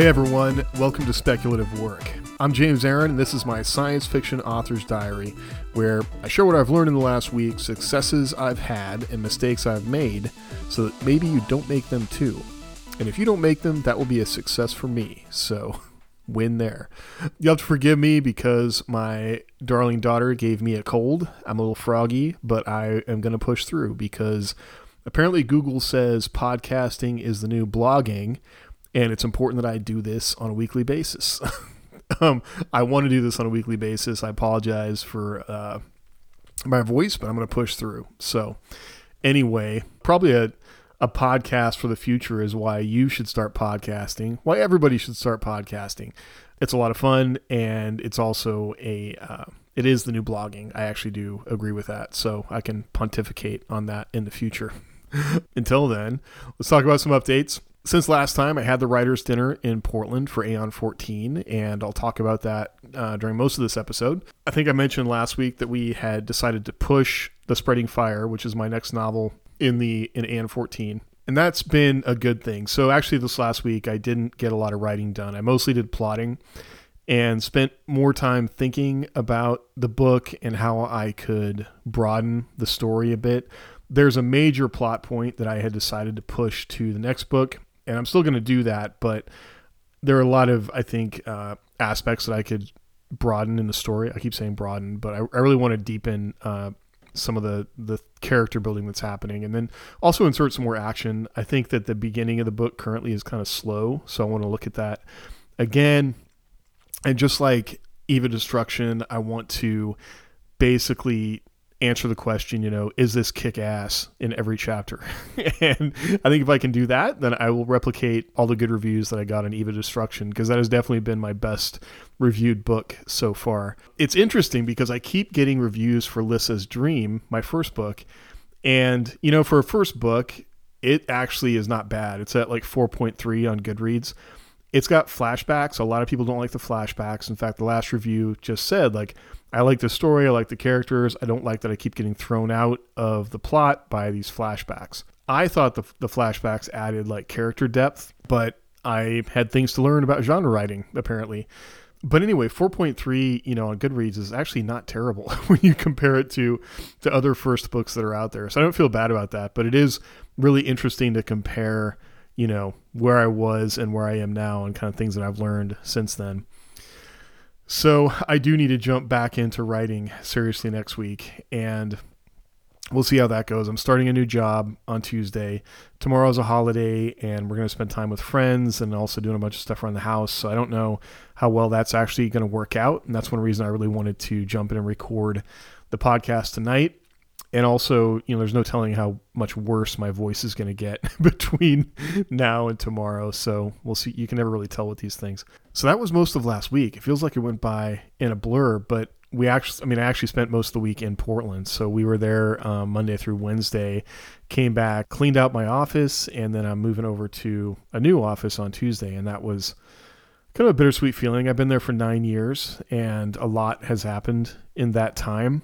hey everyone, welcome to Speculative Work. I'm James Aaron, and this is my science fiction author's diary, where I share what I've learned in the last week, successes I've had, and mistakes I've made, so that maybe you don't make them too. And if you don't make them, that will be a success for me. So, win there. You'll have to forgive me because my darling daughter gave me a cold. I'm a little froggy, but I am going to push through because apparently Google says podcasting is the new blogging and it's important that I do this on a weekly basis. um, I want to do this on a weekly basis. I apologize for uh, my voice, but I'm going to push through. So, anyway, probably a a podcast for the future is why you should start podcasting. Why everybody should start podcasting. It's a lot of fun, and it's also a uh, it is the new blogging. I actually do agree with that, so I can pontificate on that in the future. Until then, let's talk about some updates since last time, I had the writers' dinner in Portland for Aeon 14, and I'll talk about that uh, during most of this episode. I think I mentioned last week that we had decided to push The Spreading Fire, which is my next novel in the in Aeon 14, and that's been a good thing. So actually, this last week I didn't get a lot of writing done. I mostly did plotting and spent more time thinking about the book and how I could broaden the story a bit. There's a major plot point that I had decided to push to the next book and I'm still going to do that. But there are a lot of I think uh, aspects that I could broaden in the story. I keep saying broaden, but I, I really want to deepen uh, some of the the character building that's happening, and then also insert some more action. I think that the beginning of the book currently is kind of slow, so I want to look at that again. And just like Eve of Destruction, I want to basically answer the question, you know, is this kick ass in every chapter? and I think if I can do that, then I will replicate all the good reviews that I got on Eve of Destruction because that has definitely been my best reviewed book so far. It's interesting because I keep getting reviews for Lissa's Dream, my first book. And, you know, for a first book, it actually is not bad. It's at like 4.3 on Goodreads. It's got flashbacks. A lot of people don't like the flashbacks. In fact, the last review just said, like, I like the story, I like the characters. I don't like that I keep getting thrown out of the plot by these flashbacks. I thought the, the flashbacks added like character depth, but I had things to learn about genre writing, apparently. But anyway, 4.3, you know, on Goodreads is actually not terrible when you compare it to to other first books that are out there. So I don't feel bad about that, but it is really interesting to compare, you know, where I was and where I am now and kind of things that I've learned since then. So I do need to jump back into writing seriously next week, and we'll see how that goes. I'm starting a new job on Tuesday. Tomorrow's a holiday, and we're going to spend time with friends and also doing a bunch of stuff around the house. So I don't know how well that's actually going to work out, and that's one reason I really wanted to jump in and record the podcast tonight and also, you know, there's no telling how much worse my voice is going to get between now and tomorrow. So we'll see. You can never really tell with these things. So that was most of last week. It feels like it went by in a blur, but we actually, I mean, I actually spent most of the week in Portland. So we were there um, Monday through Wednesday, came back, cleaned out my office, and then I'm moving over to a new office on Tuesday. And that was kind of a bittersweet feeling. I've been there for nine years, and a lot has happened in that time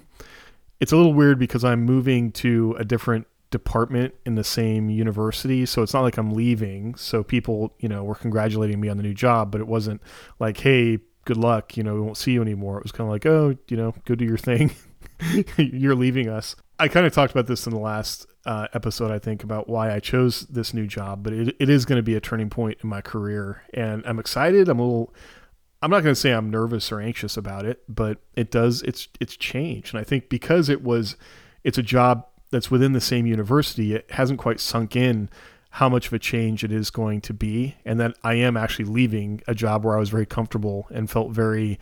it's a little weird because I'm moving to a different department in the same university. So it's not like I'm leaving. So people, you know, were congratulating me on the new job, but it wasn't like, hey, good luck, you know, we won't see you anymore. It was kind of like, oh, you know, go do your thing. You're leaving us. I kind of talked about this in the last uh, episode, I think, about why I chose this new job, but it, it is going to be a turning point in my career. And I'm excited. I'm a little I'm not going to say I'm nervous or anxious about it, but it does it's it's changed. And I think because it was it's a job that's within the same university, it hasn't quite sunk in how much of a change it is going to be and that I am actually leaving a job where I was very comfortable and felt very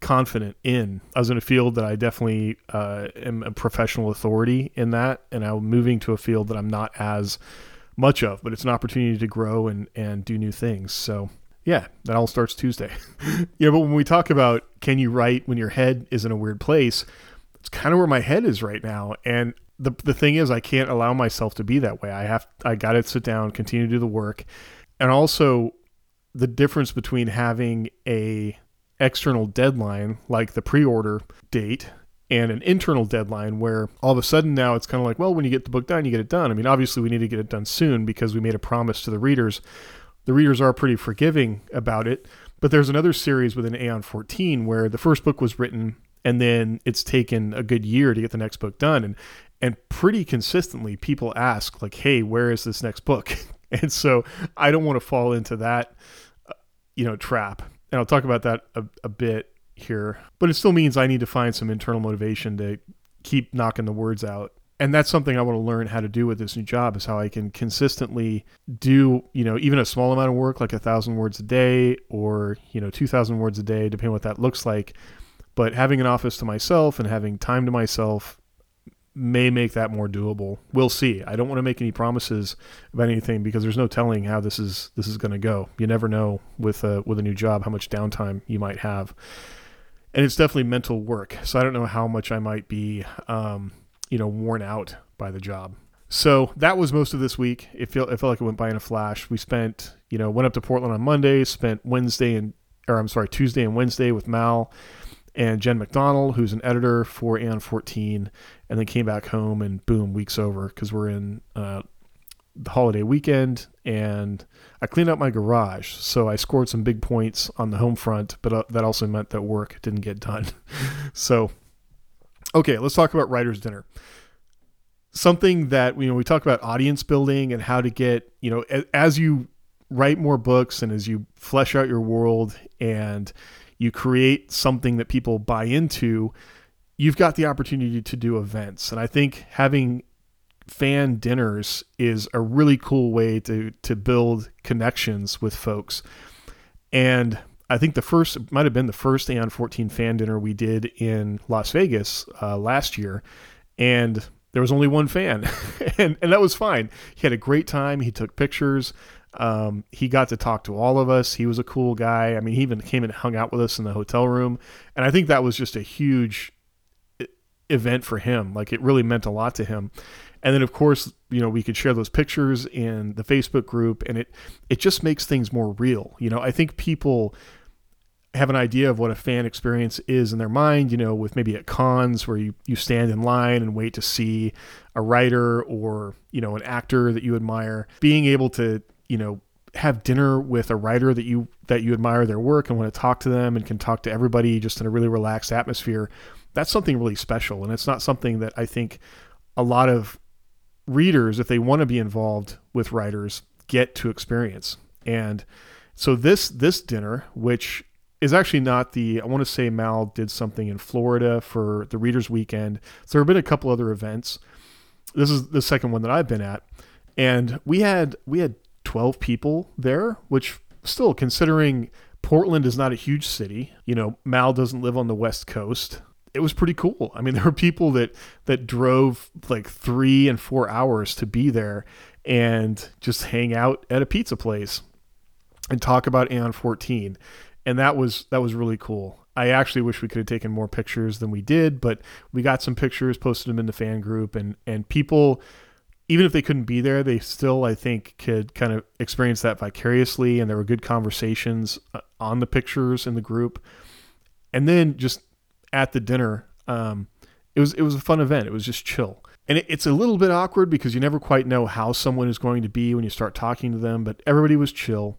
confident in. I was in a field that I definitely uh, am a professional authority in that, and I'm moving to a field that I'm not as much of, but it's an opportunity to grow and and do new things. So yeah, that all starts Tuesday. yeah, but when we talk about can you write when your head is in a weird place, it's kind of where my head is right now. And the the thing is I can't allow myself to be that way. I have I got to sit down, continue to do the work. And also the difference between having a external deadline like the pre-order date and an internal deadline where all of a sudden now it's kind of like, well, when you get the book done, you get it done. I mean, obviously we need to get it done soon because we made a promise to the readers the readers are pretty forgiving about it. But there's another series within Aeon 14 where the first book was written and then it's taken a good year to get the next book done and and pretty consistently people ask like hey where is this next book? And so i don't want to fall into that uh, you know trap. And i'll talk about that a, a bit here. But it still means i need to find some internal motivation to keep knocking the words out. And that's something I want to learn how to do with this new job is how I can consistently do, you know, even a small amount of work, like a thousand words a day or, you know, 2000 words a day, depending what that looks like. But having an office to myself and having time to myself may make that more doable. We'll see. I don't want to make any promises about anything because there's no telling how this is this is going to go. You never know with a with a new job how much downtime you might have, and it's definitely mental work. So I don't know how much I might be, um, you know, worn out by the job. So that was most of this week. It felt it felt like it went by in a flash. We spent, you know, went up to Portland on Monday, spent Wednesday and or I'm sorry, Tuesday and Wednesday with Mal and Jen McDonald, who's an editor for Aeon 14, and then came back home and boom, week's over because we're in uh, the holiday weekend. And I cleaned out my garage, so I scored some big points on the home front, but uh, that also meant that work didn't get done. so, okay, let's talk about writer's dinner. Something that you know we talk about audience building and how to get you know as you write more books and as you flesh out your world and you create something that people buy into, you've got the opportunity to do events. And I think having fan dinners is a really cool way to to build connections with folks. And I think the first might have been the first Aeon 14 fan dinner we did in Las Vegas uh, last year, and there was only one fan, and and that was fine. He had a great time. He took pictures. Um, he got to talk to all of us. He was a cool guy. I mean, he even came and hung out with us in the hotel room. And I think that was just a huge event for him. Like it really meant a lot to him. And then of course, you know, we could share those pictures in the Facebook group and it it just makes things more real. You know, I think people have an idea of what a fan experience is in their mind, you know, with maybe at cons where you, you stand in line and wait to see a writer or, you know, an actor that you admire. Being able to you know have dinner with a writer that you that you admire their work and want to talk to them and can talk to everybody just in a really relaxed atmosphere that's something really special and it's not something that i think a lot of readers if they want to be involved with writers get to experience. And so this this dinner which is actually not the i want to say mal did something in florida for the readers weekend. So there have been a couple other events. This is the second one that i've been at. And we had we had 12 people there, which still considering Portland is not a huge city, you know, Mal doesn't live on the West Coast. It was pretty cool. I mean, there were people that that drove like 3 and 4 hours to be there and just hang out at a pizza place and talk about Aeon 14. And that was that was really cool. I actually wish we could have taken more pictures than we did, but we got some pictures, posted them in the fan group and and people even if they couldn't be there, they still, I think, could kind of experience that vicariously. And there were good conversations uh, on the pictures in the group. And then just at the dinner, um, it was it was a fun event. It was just chill, and it, it's a little bit awkward because you never quite know how someone is going to be when you start talking to them. But everybody was chill,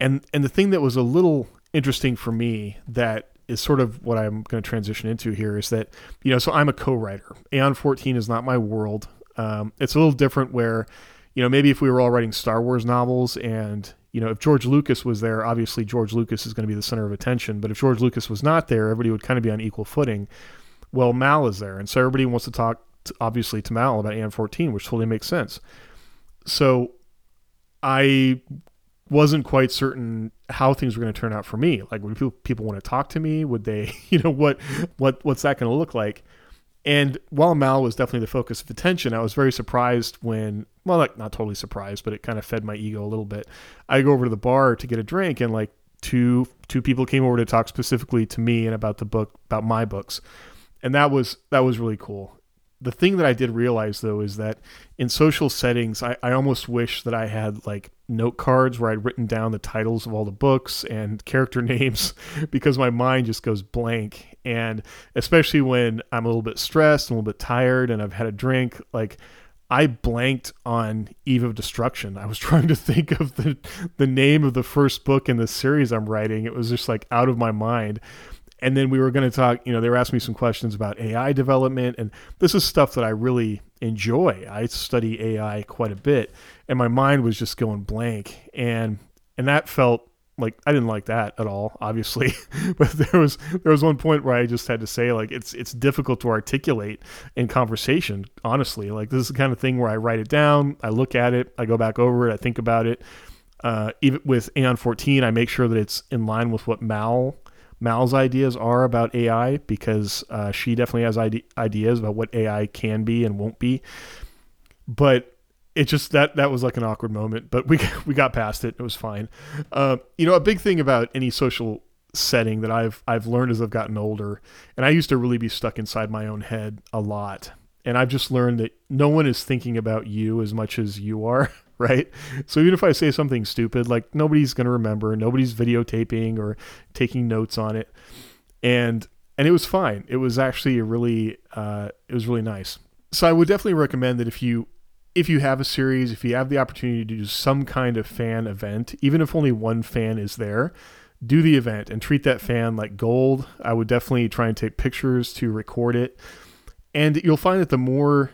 and and the thing that was a little interesting for me that is sort of what I'm going to transition into here is that you know so I'm a co-writer. Aeon 14 is not my world. Um, it's a little different where, you know, maybe if we were all writing Star Wars novels and, you know, if George Lucas was there, obviously George Lucas is going to be the center of attention. But if George Lucas was not there, everybody would kind of be on equal footing. Well, Mal is there. And so everybody wants to talk, to, obviously, to Mal about Aeon 14, which totally makes sense. So I wasn't quite certain how things were going to turn out for me. Like, would people, people want to talk to me? Would they, you know, what, what, what's that going to look like? And while Mal was definitely the focus of attention, I was very surprised when, well, like not totally surprised, but it kind of fed my ego a little bit. I go over to the bar to get a drink, and like two two people came over to talk specifically to me and about the book, about my books, and that was that was really cool the thing that I did realize though is that in social settings, I, I almost wish that I had like note cards where I'd written down the titles of all the books and character names because my mind just goes blank. And especially when I'm a little bit stressed, and a little bit tired, and I've had a drink, like I blanked on Eve of Destruction. I was trying to think of the the name of the first book in the series I'm writing. It was just like out of my mind. And then we were going to talk, you know, they were asking me some questions about AI development and this is stuff that I really enjoy. I study AI quite a bit and my mind was just going blank and and that felt like I didn't like that at all, obviously. but there was there was one point where I just had to say like it's it's difficult to articulate in conversation, honestly. Like this is the kind of thing where I write it down, I look at it, I go back over it, I think about it. Uh, even with Aeon 14, I make sure that it's in line with what Mal Mal's ideas are about AI because uh, she definitely has ide- ideas about what AI can be and won't be. But it just that that was like an awkward moment, but we we got past it. It was fine. Uh, you know, a big thing about any social setting that I've I've learned as I've gotten older, and I used to really be stuck inside my own head a lot, and I've just learned that no one is thinking about you as much as you are. Right. So even if I say something stupid, like nobody's to remember, nobody's videotaping or taking notes on it. And, and it was fine. It was actually a really, uh, it was really nice. So I would definitely recommend that if you if you have a series, if you have the opportunity to do some kind of fan event, even if only one fan is there, do the event and treat that fan like gold. I would definitely try and take pictures to record it. And you'll find that the more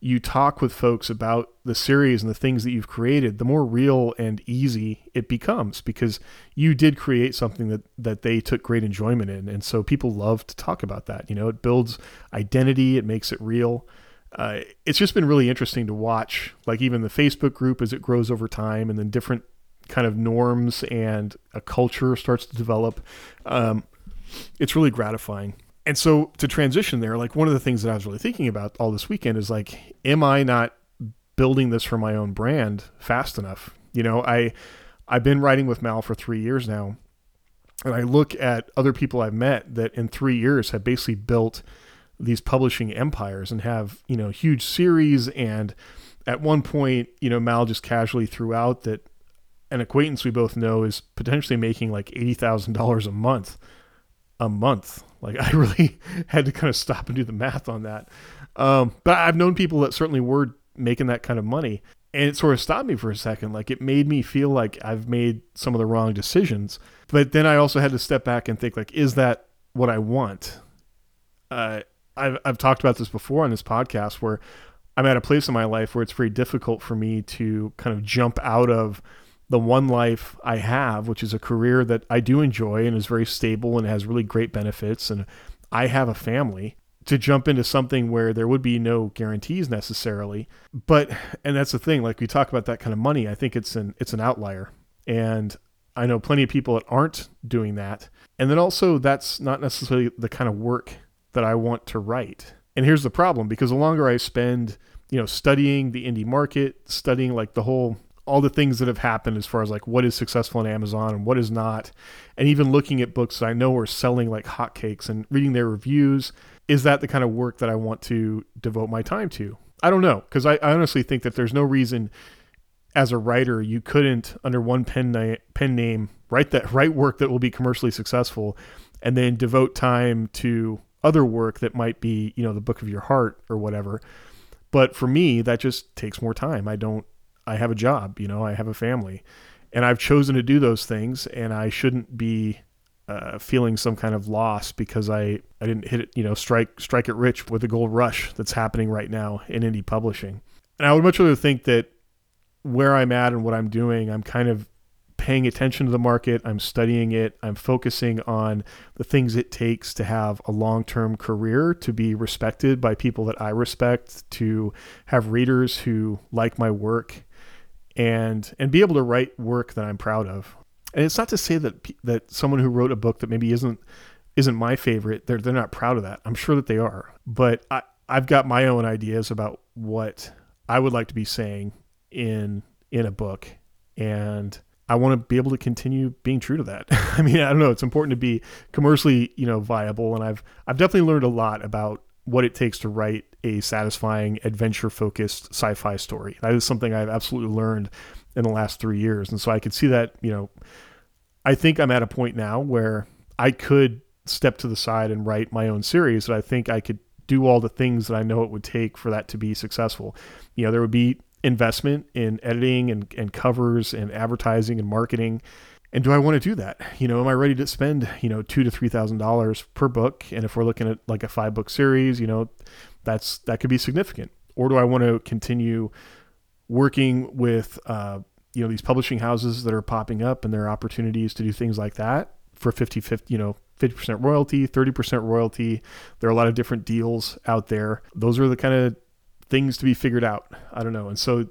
you talk with folks about the series and the things that you've created, the more real and easy it becomes because you did create something that that they took great enjoyment in. And so people love to talk about that. You know, it builds identity, it makes it real uh, it's just been really interesting to watch, like even the Facebook group as it grows over time, and then different kind of norms and a culture starts to develop. Um, it's really gratifying. And so to transition there, like one of the things that I was really thinking about all this weekend is like, am I not building this for my own brand fast enough? You know, I I've been writing with Mal for three years now, and I look at other people I've met that in three years have basically built these publishing empires and have you know huge series. And at one point you know mal just casually threw out that an acquaintance we both know is potentially making like $80000 a month a month. Like i really had to kind of stop and do the math on that. Um, but i've known people that certainly were making that kind of money. And it sort of stopped me for a second. Like it made me feel like i've made some of the wrong decisions. But then i also had to step back and think like is that what i want? Uh, I've, I've talked about this before on this podcast where I'm at a place in my life where it's very difficult for me to kind of jump out of the one life I have, which is a career that I do enjoy and is very stable and has really great benefits. And I have a family to jump into something where there would be no guarantees necessarily. But, and that's the thing, like we talk about that kind of money, I think it's an, it's an outlier. And I know plenty of people that aren't doing that. And then also that's not necessarily the kind of work that I want to write. And here's the problem because the longer I spend, you know, studying the indie market, studying like the whole all the things that have happened as far as like what is successful on Amazon and what is not, and even looking at books that I know are selling like hotcakes and reading their reviews, is that the kind of work that I want to devote my time to? I don't know because I, I, honestly think that there's no reason as a writer you couldn't under one pen na- pen name write that write work that will be commercially successful, and then devote time to other work that might be, you know, the book of your heart or whatever. But for me, that just takes more time. I don't, I have a job, you know, I have a family, and I've chosen to do those things, and I shouldn't be uh, feeling some kind of loss because I, I didn't hit it, you know, strike strike it rich with the gold rush that's happening right now in indie publishing. And I would much rather think that where I'm at and what I'm doing, I'm kind of paying attention to the market, I'm studying it, I'm focusing on the things it takes to have a long term career, to be respected by people that I respect, to have readers who like my work, and and be able to write work that I'm proud of. And it's not to say that that someone who wrote a book that maybe isn't isn't my favorite, they're they're not proud of that. I'm sure that they are. But I, I've got my own ideas about what I would like to be saying in in a book. And I want to be able to continue being true to that. I mean, I don't know. It's important to be commercially, you know, viable, and I've I've definitely learned a lot about what it takes to write a satisfying, adventure-focused sci-fi story. That is something I've absolutely learned in the last three years, and so I could see that. You know, I think I'm at a point now where I could step to the side and write my own series that I think I could do all the things that I know it would take for that to be successful. You know, there would be investment in editing and, and covers and advertising and marketing. And do I want to do that? You know, am I ready to spend, you know, two to three thousand dollars per book? And if we're looking at like a five book series, you know, that's that could be significant. Or do I want to continue working with uh, you know these publishing houses that are popping up and there are opportunities to do things like that for 50 50 you know 50% royalty 30% royalty there are a lot of different deals out there those are the kind of things to be figured out. I don't know. And so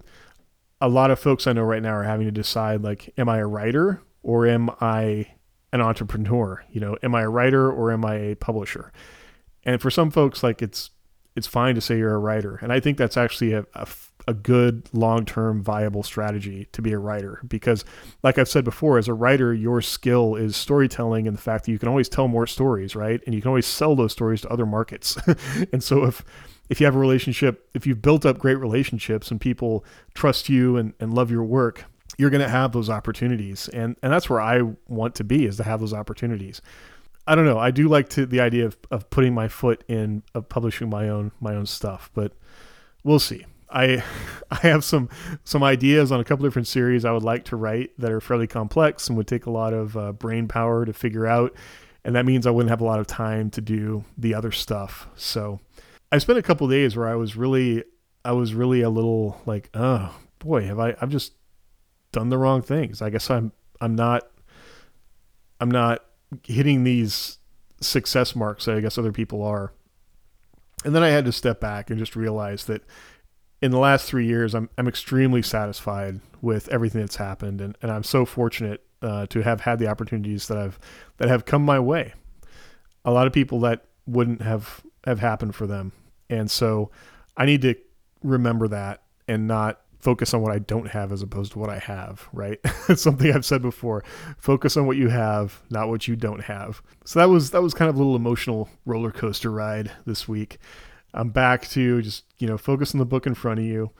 a lot of folks i know right now are having to decide like am i a writer or am i an entrepreneur? You know am i a writer or am i a publisher? And for some folks like it's it's fine to say you're a writer. And i think that's actually a, a good long-term viable strategy to be a writer. Because like I've said before as a writer your skill is storytelling and the fact that you can always tell more stories right? And you can always sell those stories to other markets. And so if if you have a relationship if you've built up great relationships and people trust you and, and love your work you're going to have those opportunities. And and that's where I want to be is to have those opportunities. I don't know. I do like to the idea of, of putting my foot in of publishing my own my own stuff but we'll see I I have some some ideas on a couple different series I would like to write that are fairly complex and would take a lot of uh, brain power to figure out, and that means I wouldn't have a lot of time to do the other stuff. So I spent a couple days where I was really I was really a little like oh boy have I I've just done the wrong things. I guess I'm I'm not I'm not hitting these success marks that I guess other people are. And then I had to step back and just realize that in the last three years, I'm I'm extremely satisfied with everything that's happened, and, and I'm so fortunate uh, to have had the opportunities that I've that have come my way. A lot of people that wouldn't have have happened for them, and so I need to remember that and not focus on what I don't have as opposed to what I have, right? it's something I've said before. Focus on what you have, not what you don't have. So that was that was kind of a little emotional roller coaster ride this week. I'm back to just you know focus on the book in front of you,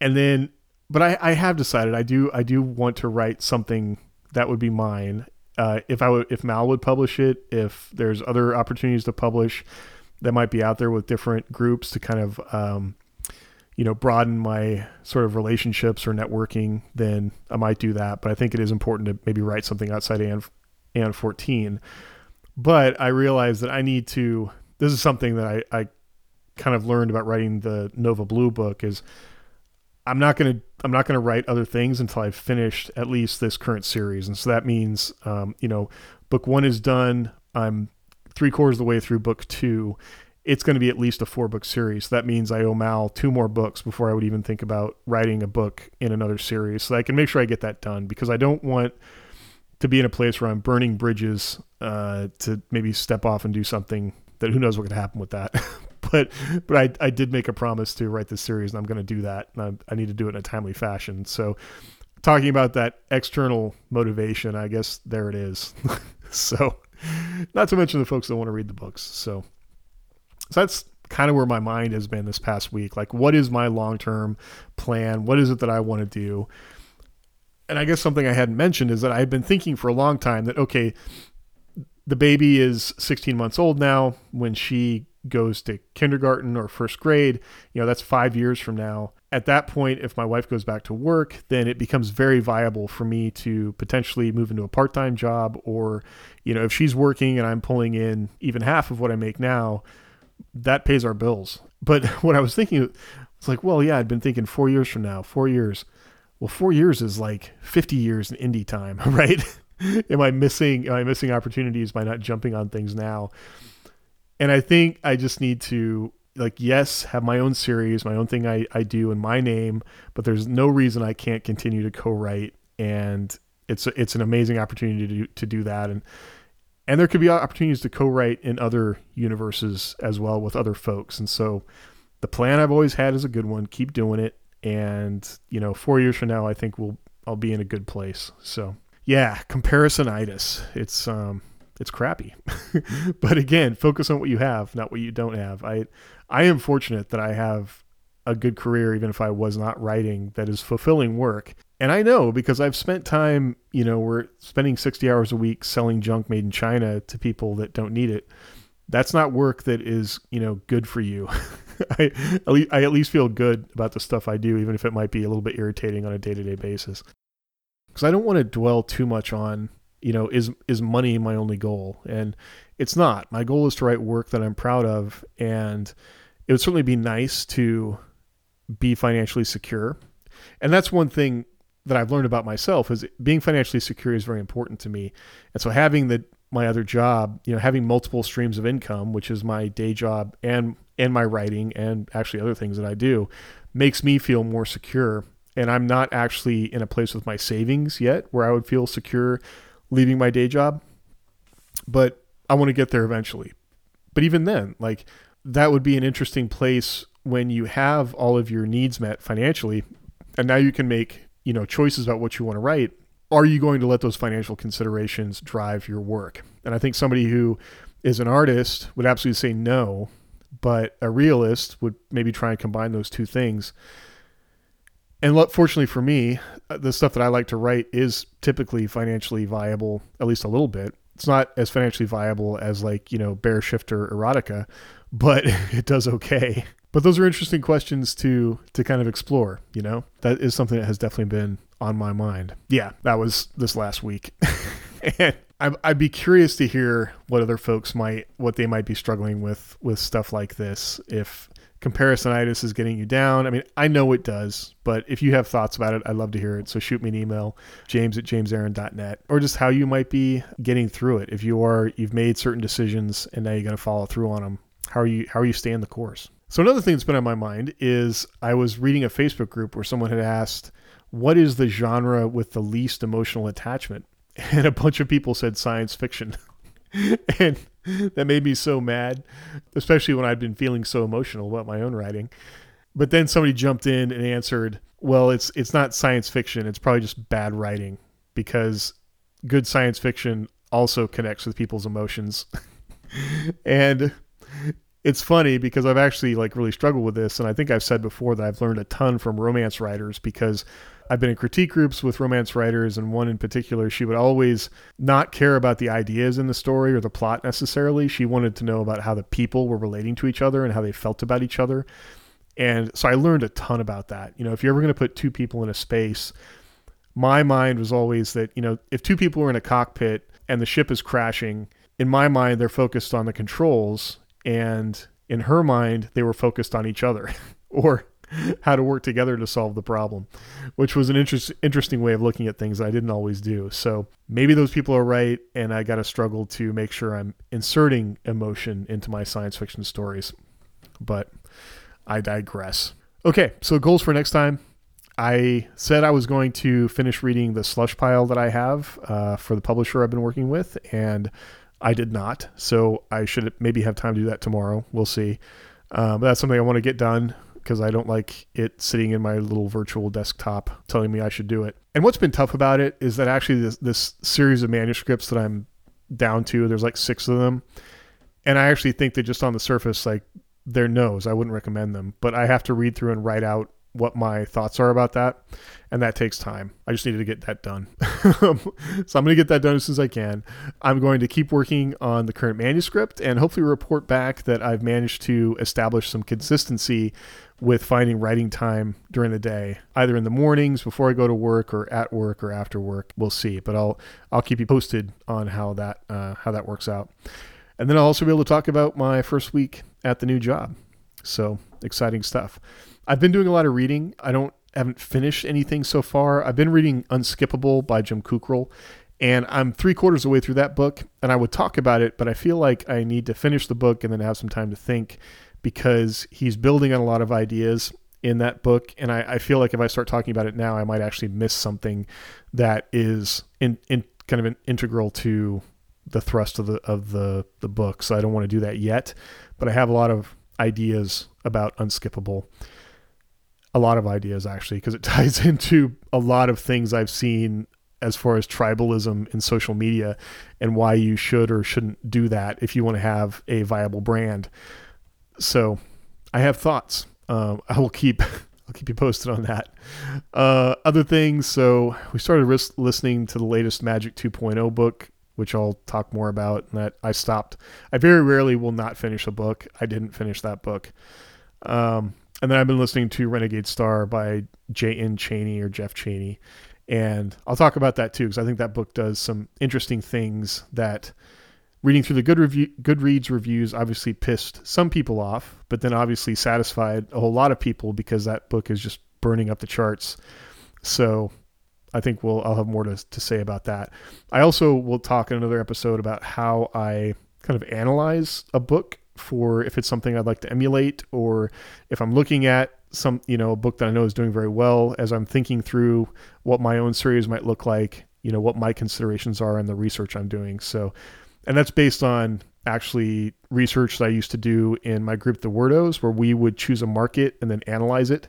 and then. But I, I have decided I do I do want to write something that would be mine. Uh, if I would if Mal would publish it, if there's other opportunities to publish that might be out there with different groups to kind of um, you know broaden my sort of relationships or networking, then I might do that. But I think it is important to maybe write something outside AN AN 14. But I realize that I need to. This is something that I, I kind of learned about writing the Nova Blue book is I'm not going to I'm not going to write other things until I've finished at least this current series, and so that means um, you know book one is done. I'm three quarters of the way through book two. It's going to be at least a four book series. That means I owe Mal two more books before I would even think about writing a book in another series. So I can make sure I get that done because I don't want to be in a place where I'm burning bridges uh, to maybe step off and do something that who knows what could happen with that. but but I, I did make a promise to write this series, and I'm going to do that. And I, I need to do it in a timely fashion. So, talking about that external motivation, I guess there it is. so, not to mention the folks that want to read the books. So, so that's kind of where my mind has been this past week. Like, what is my long term plan? What is it that I want to do? And I guess something I hadn't mentioned is that I've been thinking for a long time that, okay, the baby is 16 months old now. When she goes to kindergarten or first grade, you know, that's five years from now. At that point, if my wife goes back to work, then it becomes very viable for me to potentially move into a part time job. Or, you know, if she's working and I'm pulling in even half of what I make now, that pays our bills. But what I was thinking, it's like, well, yeah, I'd been thinking four years from now, four years. Well, four years is like 50 years in indie time, right? am I missing, am I missing opportunities by not jumping on things now? And I think I just need to like yes have my own series my own thing I, I do in my name but there's no reason i can't continue to co-write. And it's it's an amazing opportunity to do, to do that. And and there could be opportunities to co-write in other universes as well with other folks. And so the plan i've always had is a good one. Keep doing it. And you know four years from now i think we'll i'll be in a good place. So yeah comparisonitis. It's um it's crappy. but again, focus on what you have, not what you don't have. I I am fortunate that I have a good career even if I was not writing that is fulfilling work. And I know because I've spent time, you know, we're spending 60 hours a week selling junk made in China to people that don't need it that's not work that is, you know, good for you. I, I at least feel good about the stuff I do, even if it might be a little bit irritating on a day to day basis. Because I don't want to dwell too much on, you know, is is money my only goal? And it's not. My goal is to write work that I'm proud of, and it would certainly be nice to be financially secure. And that's one thing that I've learned about myself is being financially secure is very important to me. And so having the my other job, you know, having multiple streams of income, which is my day job and and my writing and actually other things that I do, makes me feel more secure. And I'm not actually in a place with my savings yet where I would feel secure leaving my day job. But I want to get there eventually. But even then, like that would be an interesting place when you have all of your needs met financially and now you can make, you know, choices about what you want to write are you going to let those financial considerations drive your work? And I think somebody who is an artist would absolutely say no, but a realist would maybe try and combine those two things. And fortunately for me, uh, the stuff that I like to write is typically financially viable, at least a little bit. It's not as financially viable as like, you know, bear shifter erotica, but it does okay. But those are interesting questions to to kind of explore, you know? That is something that has definitely been on my mind. Yeah, that was this last week. and I'd be curious to hear what other folks might, what they might be struggling with with stuff like this. If comparisonitis is getting you down, I mean, I know it does, but if you have thoughts about it, I'd love to hear it. So shoot me an email, james at jamesaaron.net, or just how you might be getting through it. If you are, you've made certain decisions and now you're going to follow through on them. How are you, how are you staying the course? So another thing that's been on my mind is I was reading a Facebook group where someone had asked, what is the genre with the least emotional attachment? And a bunch of people said science fiction. and that made me so mad, especially when I'd been feeling so emotional about my own writing. But then somebody jumped in and answered, "Well, it's it's not science fiction. It's probably just bad writing because good science fiction also connects with people's emotions." and it's funny because I've actually like really struggled with this and I think I've said before that I've learned a ton from romance writers because I've been in critique groups with romance writers, and one in particular, she would always not care about the ideas in the story or the plot necessarily. She wanted to know about how the people were relating to each other and how they felt about each other. And so I learned a ton about that. You know, if you're ever going to put two people in a space, my mind was always that, you know, if two people are in a cockpit and the ship is crashing, in my mind, they're focused on the controls. And in her mind, they were focused on each other. or how to work together to solve the problem, which was an interest, interesting way of looking at things I didn't always do. So maybe those people are right, and I got to struggle to make sure I'm inserting emotion into my science fiction stories. But I digress. Okay, so goals for next time. I said I was going to finish reading the slush pile that I have uh, for the publisher I've been working with, and I did not. So I should maybe have time to do that tomorrow. We'll see. Uh, but that's something I want to get done because I don't like it sitting in my little virtual desktop telling me I should do it. And what's been tough about it is that actually this, this series of manuscripts that I'm down to, there's like six of them. And I actually think that just on the surface, like they're no's. I wouldn't recommend them, but I have to read through and write out what my thoughts are about that. And that takes time. I just needed to get that done. so I'm going to get that done as soon as I can. I'm going to keep working on the current manuscript and hopefully report back that I've managed to establish some consistency with finding writing time during the day, either in the mornings before I go to work or at work or after work. We'll see, but I'll I'll keep you posted on how that uh, how that works out. And then I'll also be able to talk about my first week at the new job. So exciting stuff. I've been doing a lot of reading. I don't haven't finished anything so far. I've been reading Unskippable by Jim Kukral, and I'm three quarters of the way through that book. And I would talk about it, but I feel like I need to finish the book and then have some time to think because he's building on a lot of ideas in that book. And I, I feel like if I start talking about it now, I might actually miss something that is in, in kind of an integral to the thrust of the of the the book. So I don't want to do that yet, but I have a lot of ideas about Unskippable. A lot of ideas actually, because it ties into a lot of things I've seen as far as tribalism in social media and why you should or shouldn't do that if you want to have a viable brand. So I have thoughts. Uh, I will keep I'll keep you posted on that. Uh, other things. So we started ris- listening to the latest Magic 2.0 book which I'll talk more about. And that I stopped. I very rarely will not finish a book. I didn't finish that book. Um, and then I've been listening to Renegade Star by J.N. Chaney or Jeff Chaney. And I'll talk about that too, because I think that book does some interesting things that reading through the good review, Goodreads reviews obviously pissed some people off, but then obviously satisfied a whole lot of people because that book is just burning up the charts. So I think we'll I'll have more to, to say about that. I also will talk in another episode about how I kind of analyze a book for if it's something I'd like to emulate or if I'm looking at some you know a book that I know is doing very well as I'm thinking through what my own series might look like, you know what my considerations are and the research I'm doing. So and that's based on actually research that I used to do in my group the Wordos where we would choose a market and then analyze it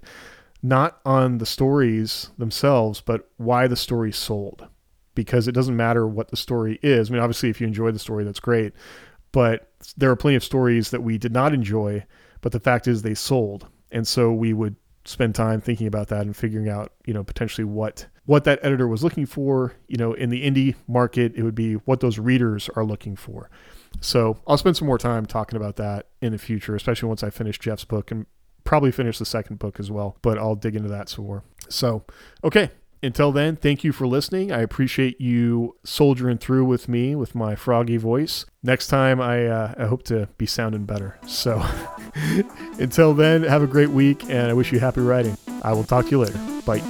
not on the stories themselves, but why the story sold. Because it doesn't matter what the story is. I mean, obviously, if you enjoy the story, that's great. But there are plenty of stories that we did not enjoy, but the fact is they sold. And so we would spend time thinking about that and figuring out, you know, potentially what what that editor was looking for. You know, in the indie market, it would be what those readers are looking for. So I'll spend some more time talking about that in the future, especially once I finish Jeff's book and probably finish the second book as well, but I'll dig into that some more. So, okay. Until then, thank you for listening. I appreciate you soldiering through with me with my froggy voice. Next time, I, uh, I hope to be sounding better. So, until then, have a great week and I wish you happy writing. I will talk to you later. Bye.